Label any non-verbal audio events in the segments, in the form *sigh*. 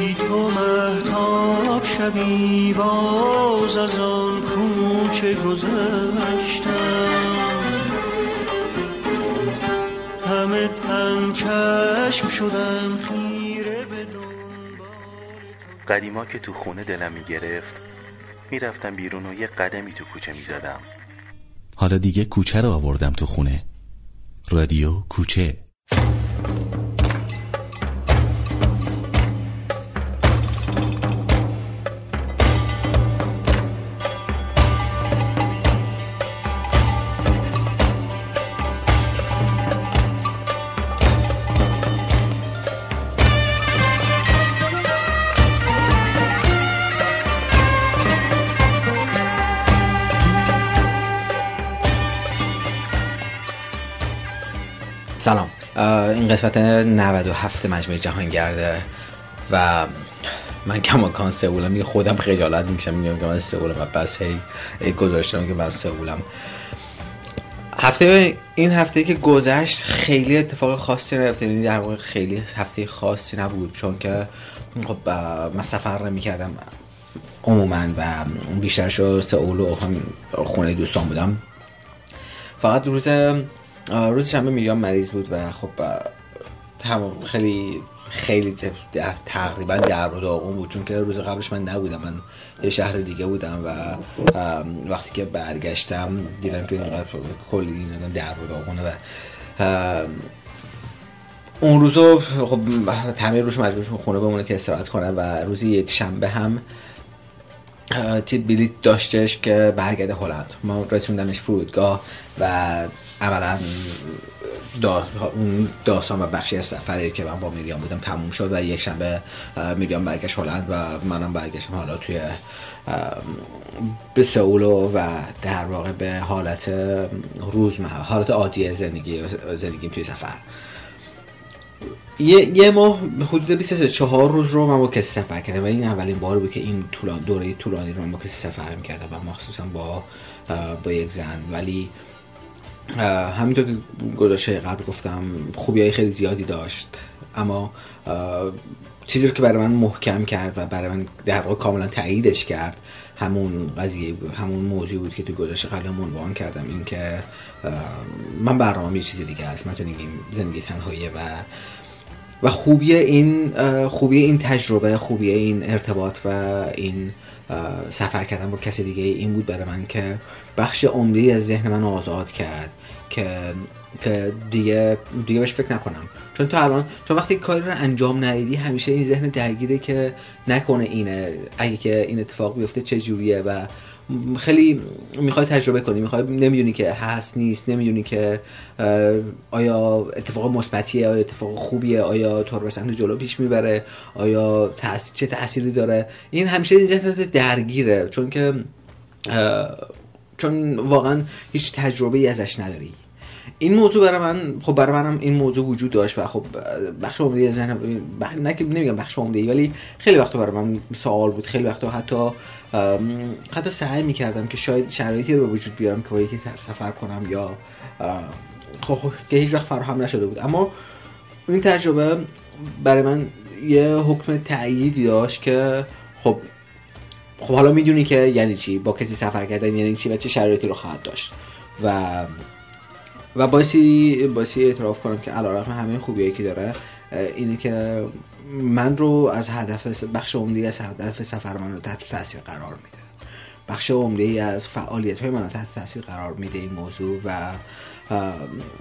بی تو محتاب شبی باز از آن کوچه گذشتم. همه تن چشم شدم خیره به قدیما که تو خونه دلم می‌گرفت می‌رفتم بیرون و یه قدمی تو کوچه می‌زدم. حالا دیگه کوچه رو آوردم تو خونه. رادیو کوچه. سلام. این قسمت 97 مجموعه جهانگرده و من کماکان سئولم. میگه خودم خجالت می‌کشم میگم که من سئولم و بس هی گذاشتم که من سئولم. هفته این هفته که گذشت خیلی اتفاق خاصی نیفتاد. یعنی در واقع خیلی هفته خاصی نبود چون که خب من سفر نمی‌کردم عموما و بیشترشو سئول و خونه دوستان بودم. فقط روز روز شنبه میریام مریض بود و خب تمام خیلی خیلی تقریبا در و داغون بود چون که روز قبلش من نبودم من یه شهر دیگه بودم و وقتی که برگشتم دیدم که اینقدر کلی این در و داغونه و اون روزو خب تعمیر روش مجبور خونه بمونه که استراحت کنه و روز یک شنبه هم تی بلیت داشتش که برگرده هلند. ما رسوندمش فرودگاه و عملا دا اون داستان و بخشی از سفری که من با میریام بودم تموم شد و یک شنبه میریام برگشت هلند و منم برگشتم حالا توی به سئول و در واقع به حالت روزمره حالت عادی زندگی زندگیم توی سفر. یه, یه ماه حدود 24 روز رو من با کسی سفر کردم و این اولین بار بود که این طولان دوره طولانی رو من با کسی سفر می‌کردم و مخصوصا با با یک زن. ولی همینطور که گذاشته قبل گفتم خوبی های خیلی زیادی داشت. اما چیزی که برای من محکم کرد و برای من در واقع کاملا تاییدش کرد همون قضیه همون موضوع بود که تو گذاشته قبل عنوان کردم. این که من برنامه یه چیزی دیگه است. من زندگی زندگی تنهاییه و و خوبی این خوبی این تجربه خوبی این ارتباط و این سفر کردن با کسی دیگه این بود برای من که بخش عمده از ذهن من آزاد کرد که که دیگه دیگه بهش فکر نکنم. چون تو الان چون وقتی کاری رو انجام ندیدی همیشه این ذهن درگیره که نکنه اینه. اگه که این اتفاق بیفته چه جوریه و خیلی می‌خوای تجربه کنی می‌خوای نمی‌دونی که هست نیست نمی‌دونی که آیا اتفاق مثبتیه آیا اتفاق خوبیه آیا تو رو به سمت جلو پیش می‌بره آیا تأثیر چه تأثیری داره؟ این همیشه این ذهن درگیره چون که چون واقعا هیچ تجربه ای ازش نداری. این موضوع برای من خب برای منم این موضوع وجود داشت و خب بخش عمده ذهن بخ... نه که نمیگم بخش عمده ولی خیلی وقتا برای من سوال بود. خیلی وقتا حتی حتی سعی می‌کردم که شاید شرایطی رو به وجود بیارم که با یکی سفر کنم یا خب, خب که هیچ وقت فراهم نشده بود. اما این تجربه برای من یه حکم تأییدی داشت که خب خب حالا می‌دونی که یعنی چی؟ با کسی سفر کردن یعنی چی و چه شرایطی رو خواهد داشت؟ و و باعثی باعثی اعتراف کنم که علیرغم همه خوبیایی که داره اینه که من رو از هدف بخش عمده از هدف سفر من رو تحت تاثیر قرار میده. بخش عمده ای از فعالیت های من رو تحت تاثیر قرار میده این موضوع و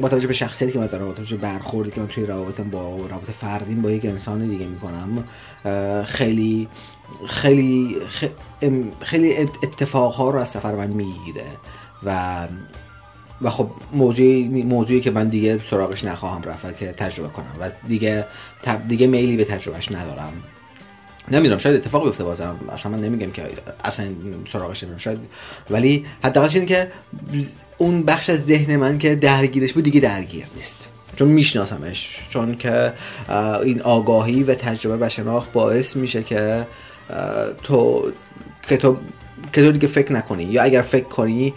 با توجه به شخصیتی که من دارم با توجه برخوردی که من توی روابطم با روابط فردیم با یک انسان دیگه می‌کنم خیلی خیلی خیلی اتفاقها رو از سفر من می‌گیره و و خب موضوعی موضوعی که من دیگه سراغش نخواهم رفت که تجربه کنم و دیگه دیگه میلی به تجربهش ندارم. نمی‌دونم شاید اتفاق بیفته بازم. اصلا من نمیگم که اصلا سراغش نمیرم. شاید ولی حداقلش اینه که اون بخش از ذهن من که درگیرش بود دیگه درگیر نیست. چون میشناسمش. چون که این آگاهی و تجربه و شناخت باعث میشه که تو که تو که تو دیگه فکر نکنی. یا اگر فکر کنی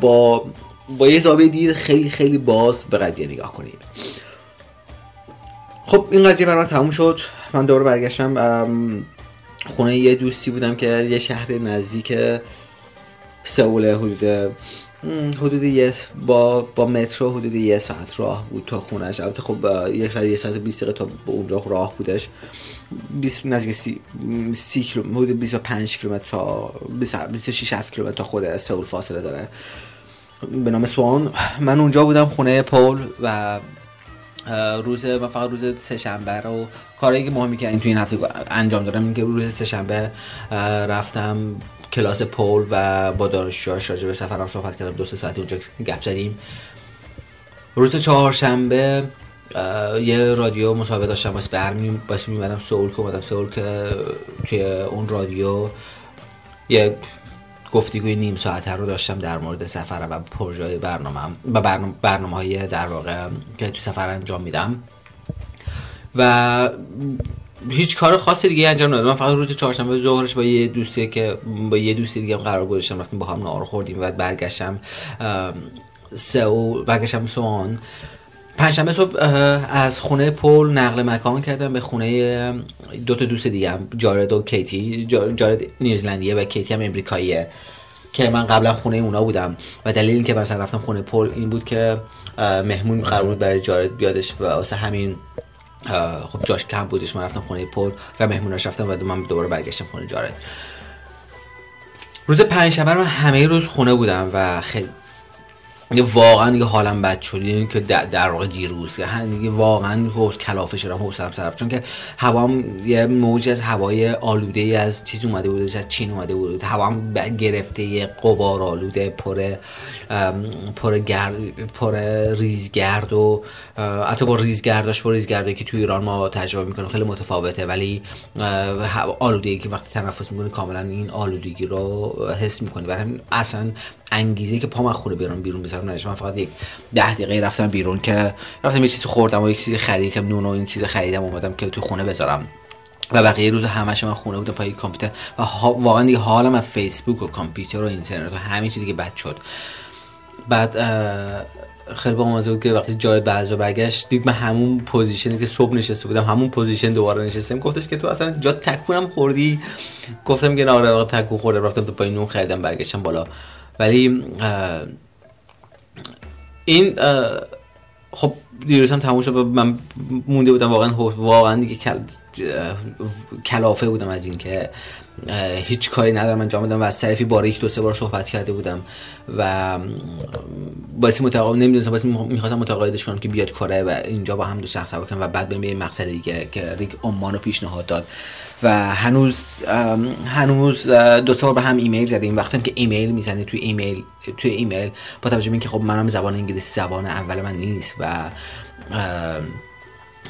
با با یه زاویه دید خیلی خیلی باز به قضیه نگاه کنی خب این قضیه برای تموم شد. من دوباره برگشتم. خونه یه دوستی بودم که یه شهر نزدیک سئول حدود حدود یه با با مترو حدود یه ساعت راه بود تا خونش. البته خب یه شاید یه ساعت و 20 دقیقه تا اونجا راه بودش. 20 نزدیک سی, م، سی کیلومتر حدود 25 کیلومتر تا 20 26 7 کیلومتر تا خود سئول فاصله داره. به نام سوان. من اونجا بودم خونه پول و روز من فقط روز سهشنبه رو کاری که مهمی که تو این هفته انجام دادم این که روز سهشنبه رفتم کلاس پول و با دانشجوهاش راجع به سفرم صحبت کردم. دو سه ساعت اونجا گپ زدیم. روز چهارشنبه یه رادیو مصاحبه داشتم. واسه برمی واسه میمدم سئول که اومدم سئول که توی اون رادیو. یه گفتگوی نیم ساعته رو داشتم در مورد سفرم و پروژه برنامه و برنامه, برنامه های در واقع که تو سفر انجام میدم. و هیچ کار خاص دیگه انجام ندادم. من فقط روز چهارشنبه ظهرش با یه دوستی که با یه دوستی دیگه قرار گذاشتم رفتیم با هم نهار خوردیم و برگشتم ام، سئول برگشتم سوان پنجشنبه صبح از خونه پول نقل مکان کردم به خونه دو تا دوست دیگه جارد و کیتی. جا- جارد نیوزلندیه و کیتی هم امریکاییه که من قبلا خونه اونا بودم. و دلیل اینکه مثلا رفتم خونه پول این بود که مهمون قرار بود برای جارد بیادش و واسه همین خب جاش کم بودش. من رفتم خونه پول و مهموناش رفتم و من دوباره برگشتم خونه جارد. روز پنجشنبه من همه روز خونه بودم و خیلی دیگه واقعا دیگه حالم بد شد یعنی که در, واقع دیروز که دیگه واقعا حوص کلافه شدم حوصلم سر رفت. چون که هوام یه موجی از هوای آلوده از چیز اومده بود از چین اومده بود. هوام گرفته یه قبار آلوده پر پر گرد پر ریزگرد و حتی با ریزگرداش با ریزگردی که توی ایران ما تجربه می‌کنیم خیلی متفاوته. ولی آلودگی که وقتی تنفس می‌کنی کاملا این آلودگی رو حس می‌کنی. و اصلا انگیزه که پام از خونه بیرون بیرون بذارم نداشت من فقط یک ده دقیقه رفتم بیرون که رفتم یه چیزی خوردم و یک چیزی خریدم نون و این چیز خریدم اومدم که تو خونه بذارم. و بقیه روز همش من خونه بودم پای کامپیوتر. و واقعا دیگه حالم از فیسبوک و کامپیوتر و اینترنت و همه چیز دیگه بد شد. بعد خیلی با مزه بود که وقتی جای بعضا برگشت دید من همون position ی که صبح نشسته بودم همون position دوباره نشستم. گفتش که تو اصلا جا تکونم خوردی؟ گفتم که نه آره تکون خوردم. رفتم تو پای نون خریدم برگشتم بالا. ولی این خب دیروز هم تموم شد من مونده بودم واقعا واقعا دیگه کل... کلافه بودم از اینکه هیچ کاری ندارم انجام بدم و از طرفی باره یک دو سه بار صحبت کرده بودم و باعث متقاعد نمی‌دونستم باعث می‌خواستم متقاعدش کنم که بیاد کره و اینجا با هم دو شخص کنم و بعد بریم به مقصد دیگه که ریک عمان رو پیشنهاد داد. و هنوز هنوز دو سه بار به هم ایمیل زدیم. وقتی که ایمیل می‌زنی توی ایمیل توی ایمیل با توجه به اینکه خب منم زبان انگلیسی زبان اول من نیست و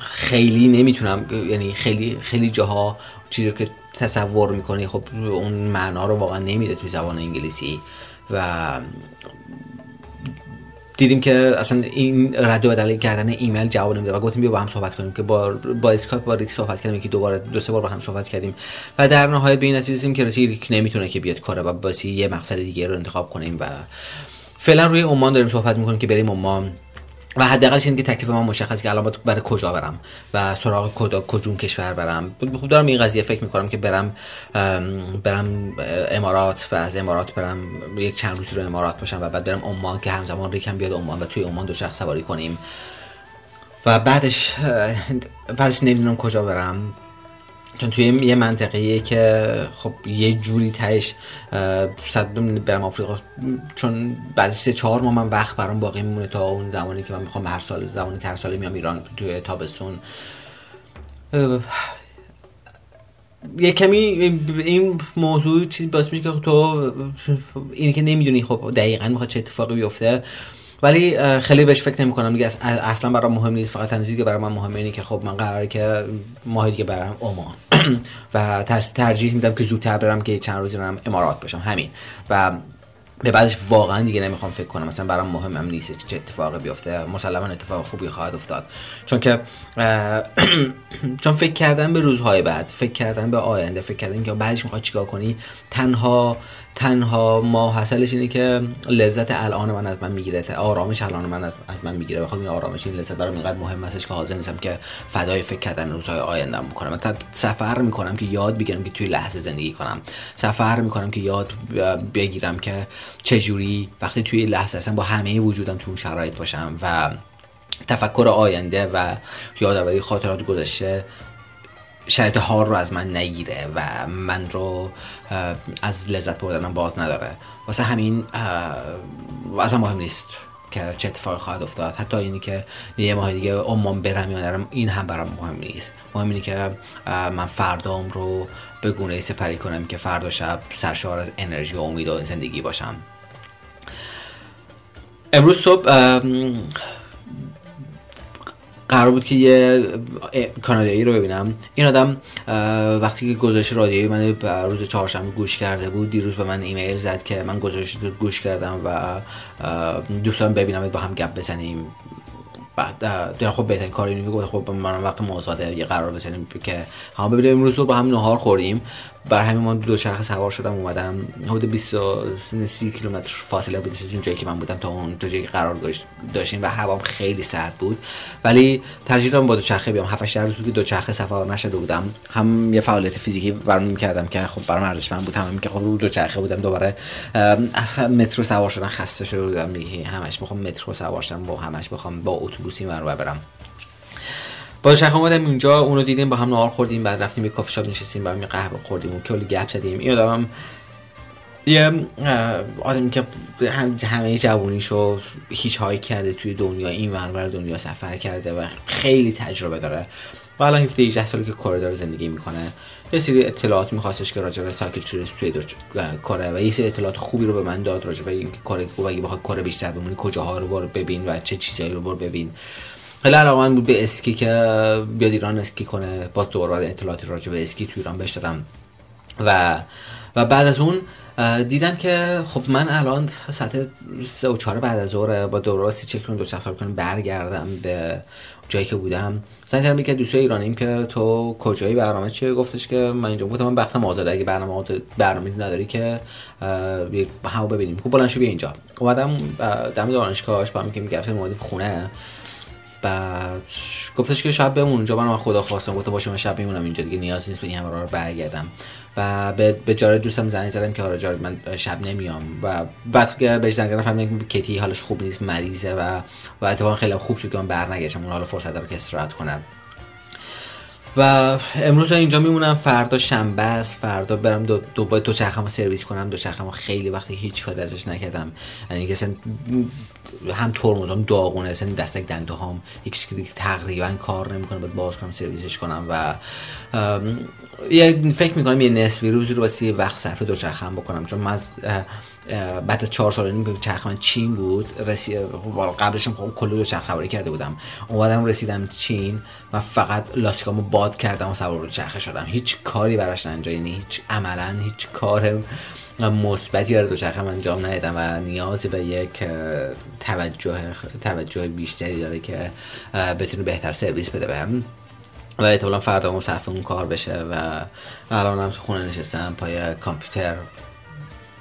خیلی نمی‌تونم یعنی خیلی خیلی جاها چیزی که تصور می‌کنی خب اون معنا رو واقعا نمیده توی زبان انگلیسی. و دیدیم که اصلا این رد و بدل کردن ایمیل جواب نمیده. و گفتیم بیا با هم صحبت کنیم که با با اسکایپ با ریک صحبت کردیم که دوباره دو سه بار با هم صحبت کردیم. و در نهایت به این نتیجه رسیدیم که ریک نمی‌تونه که بیاد کاره و بایستی یه مقصد دیگه رو انتخاب کنیم و فعلا روی عمان داریم صحبت می‌کنیم که بریم عمان. و حداقلش این که تکلیف من مشخص که الان باید برای کجا برم و سراغ کدوم کشور برم. خوب دارم این قضیه فکر می‌کنم که برم برم امارات و از امارات برم یک چند روزی رو امارات باشم و بعد برم عمان که همزمان ریکم بیاد عمان و توی عمان دوچرخه سواری کنیم. و بعدش بعدش نمی‌دونم کجا برم. چون توی یه منطقه که خب یه جوری تهش صد برم آفریقا چون بعد سه چهار ماه من وقت برام باقی میمونه تا اون زمانی که من می‌خوام هر سال زمانی که هر سال میام ایران توی تابستون. یه کمی این موضوع چیزی باعث میشه که تو اینی که نمی‌دونی خب دقیقا می‌خواد چه اتفاقی بیفته. ولی خیلی بهش فکر نمی کنم دیگه اص- اصلا برام مهم نیست. فقط تنها که برای من مهمه اینه که خب من قراره که ماه دیگه برم عمان. *clears throat* و تر- ترجیح میدم که زودتر برم که چند روزی برم امارات باشم. همین. و به بعدش واقعا دیگه نمی‌خوام فکر کنم. مثلا برام مهمم نیست چه اتفاقی بیفته. مسلما اتفاق خوبی خواهد افتاد. چون که *clears throat* چون فکر کردن به روزهای بعد فکر کردن به آینده فکر کردن که بعدش می‌خوای چیکار کنی تنها تنها ماحصلش اینه که لذت الان من از من می‌گیره آرامش الان من از, من می‌گیره. بخوام این آرامش این لذت برام اینقدر مهم هستش که حاضر نیستم که فدای فکر کردن روزهای آیندهم بکنم. من سفر می‌کنم که یاد بگیرم که توی لحظه زندگی کنم. سفر می‌کنم که یاد بگیرم که چجوری وقتی توی لحظه هستم با همه وجودم تو اون شرایط باشم و تفکر آینده و یادآوری خاطرات گذشته شرایط حال رو از من نگیره و من رو از لذت بردنم باز نداره. واسه همین اصلا مهم نیست که چه اتفاقی خواهد افتاد. حتی اینی که یه ماه دیگه عمان برم یا نرم این هم برام مهم نیست. مهم اینه که من فردام رو به گونه سپری کنم که فردا شب سرشار از انرژی و امید و زندگی باشم. امروز صبح قرار بود که یه کانادایی رو ببینم. این آدم وقتی که گزارش رادیویی من روز چهارشنبه گوش کرده بود دیروز به من ایمیل زد که من گزارش رو گوش کردم و دوستان ببینم با هم گپ بزنیم. بعد خب بهترین کاری میگه خب من وقت مازاده یه قرار بزنیم که هم ببینیم امروز رو با هم نهار خوردیم بر همین من دو چرخ سوار شدم اومدم حدود 20 30 کیلومتر فاصله بود از جایی که من بودم تا اون تو جایی قرار داشتیم و هوام خیلی سرد بود. ولی ترجیح دادم با دو چرخه بیام. 7 روز بود که دو چرخه سوار نشده بودم. هم یه فعالیت فیزیکی برام می‌کردم که خب برام ارزش من بود. هم که خب رو دو چرخه بودم دوباره از مترو سوار شدن خسته شده بودم. دیگه همش می‌خوام مترو سوار شدم با همش بخوام با اتوبوسی برم با شخ اومدم اینجا اونو دیدیم با هم نهار خوردیم بعد رفتیم یه کافی شاپ نشستیم با هم قهوه خوردیم و کلی گپ زدیم. این آدمم یه آدمی که همه جوونیشو هیچ هایی کرده توی دنیا این ورور دنیا سفر کرده و خیلی تجربه داره. و الان 17 18 سالی که کره داره زندگی می‌کنه. یه سری اطلاعات میخواستش که راجع به سایکل توی کره و یه سری اطلاعات خوبی رو به من داد راجع به اینکه کره اگه بخوای کره بیشتر بمونی کجاها رو برو ببین و چه چیزایی رو برو ببین. خیلی علاقه بود به اسکی که بیاد ایران اسکی کنه. با دوباره اطلاعاتی راجع به اسکی تو ایران بهش دادم. و و بعد از اون دیدم که خب من الان ساعت سه و چهار بعد از ظهر با دوباره سی چک دو سال کنم برگردم به جایی که بودم. سعی کردم که دوستای ایرانیم که تو کجایی برنامه چیه؟ گفتش که من اینجا گفتم من وقتم آزاده. اگه برنامه برنامه نداری که همو ببینیم. خب بلند شو بیا اینجا. اومدم دم دانشگاهش با هم که می‌گرفتم خونه. بعد گفتش که شب بمون اونجا من خدا خواستم. گفت باشه من شب میمونم اینجا دیگه نیاز نیست به این همه رو برگردم. و به به دوستم زنگ زدم که آره من شب نمیام. و بعد که بهش زنگ زدم فهمیدم کتی حالش خوب نیست مریضه و و اتفاقا خیلی خوب شد که من برنگشتم. اون حالا فرصت داره که استراحت کنم. و امروز اینجا میمونم فردا شنبه است فردا برم دو دو با دو چرخمو سرویس کنم دو چرخمو خیلی وقتی هیچ کاری ازش نکردم. یعنی که هم ترمزام داغونه اصلا دستک دنده هم یک تقریبا کار نمی‌کنه باید باز کنم سرویسش کنم و یه فکر می‌کنم یه نصفی روزی رو واسه وقت صرف دو چرخم بکنم. چون من از بعد چهار سال نیم چرخ من چین بود. رسی... قبلش هم کلی دو چرخ سواری کرده بودم. اومدم رسیدم چین و فقط لاستیکامو باد کردم و سوار چرخه شدم. هیچ کاری براش انجام یعنی هیچ عملا هیچ کار مثبتی برای دوچرخه انجام ندادم و نیازی به یک توجه توجه بیشتری داره که بتونه بهتر سرویس بده بهم. و احتمالا فردا صرف اون کار بشه و الان هم تو خونه نشستم پای کامپیوتر.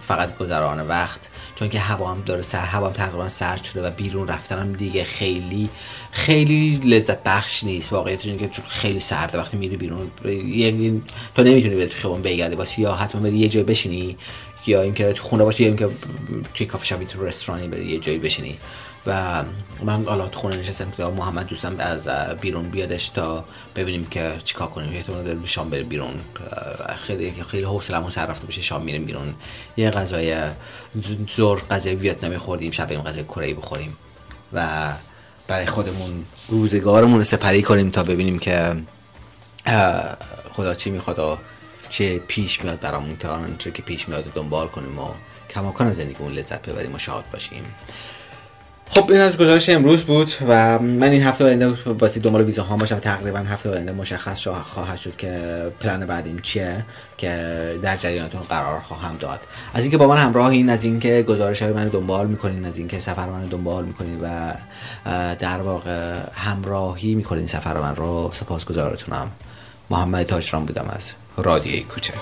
فقط گذران وقت چون که هوا هم داره سر هوا هم تقریبا سرد شده و بیرون رفتنم دیگه خیلی خیلی لذت بخش نیست. واقعیتش اینه که خیلی سرده وقتی میری بیرون یعنی تو نمی‌تونی بری خیابون بگردی واسه یا حتما بری یه جای بشینی. یا اینکه تو خونه باشی یا اینکه توی کافه شاپی تو رستورانی بری یه جایی بشینی. و من حالا تو خونه نشستم که محمد دوستم از بیرون بیادش تا ببینیم که چیکار کنیم. احتمال داره شام بره بیرون. خیلی خیلی حوصله‌مون سر رفته بشه شام میریم بیرون. یه غذای زور غذای ویتنامی خوردیم شب بریم غذای کره بخوریم. و برای خودمون روزگارمون رو سپری کنیم تا ببینیم که خدا چی می‌خواد و چه پیش میاد برامون تا چه که پیش میاد دنبال کنیم و کماکان زندگیمون لذت ببریم و شاد باشیم. خب این از گزارش امروز بود و من این هفته آینده واسه دنبال ویزا ها باشم تقریبا هفته آینده مشخص خواهد شد که پلن بعدیم چیه که در جریانتون قرار خواهم داد. از اینکه با من همراه این از اینکه گزارش های من دنبال می‌کنین از اینکه سفر من دنبال می‌کنین و در واقع همراهی می‌کنین سفر من رو سپاسگزارتونم. محمد تاجران بودم از رادیوی کوچک.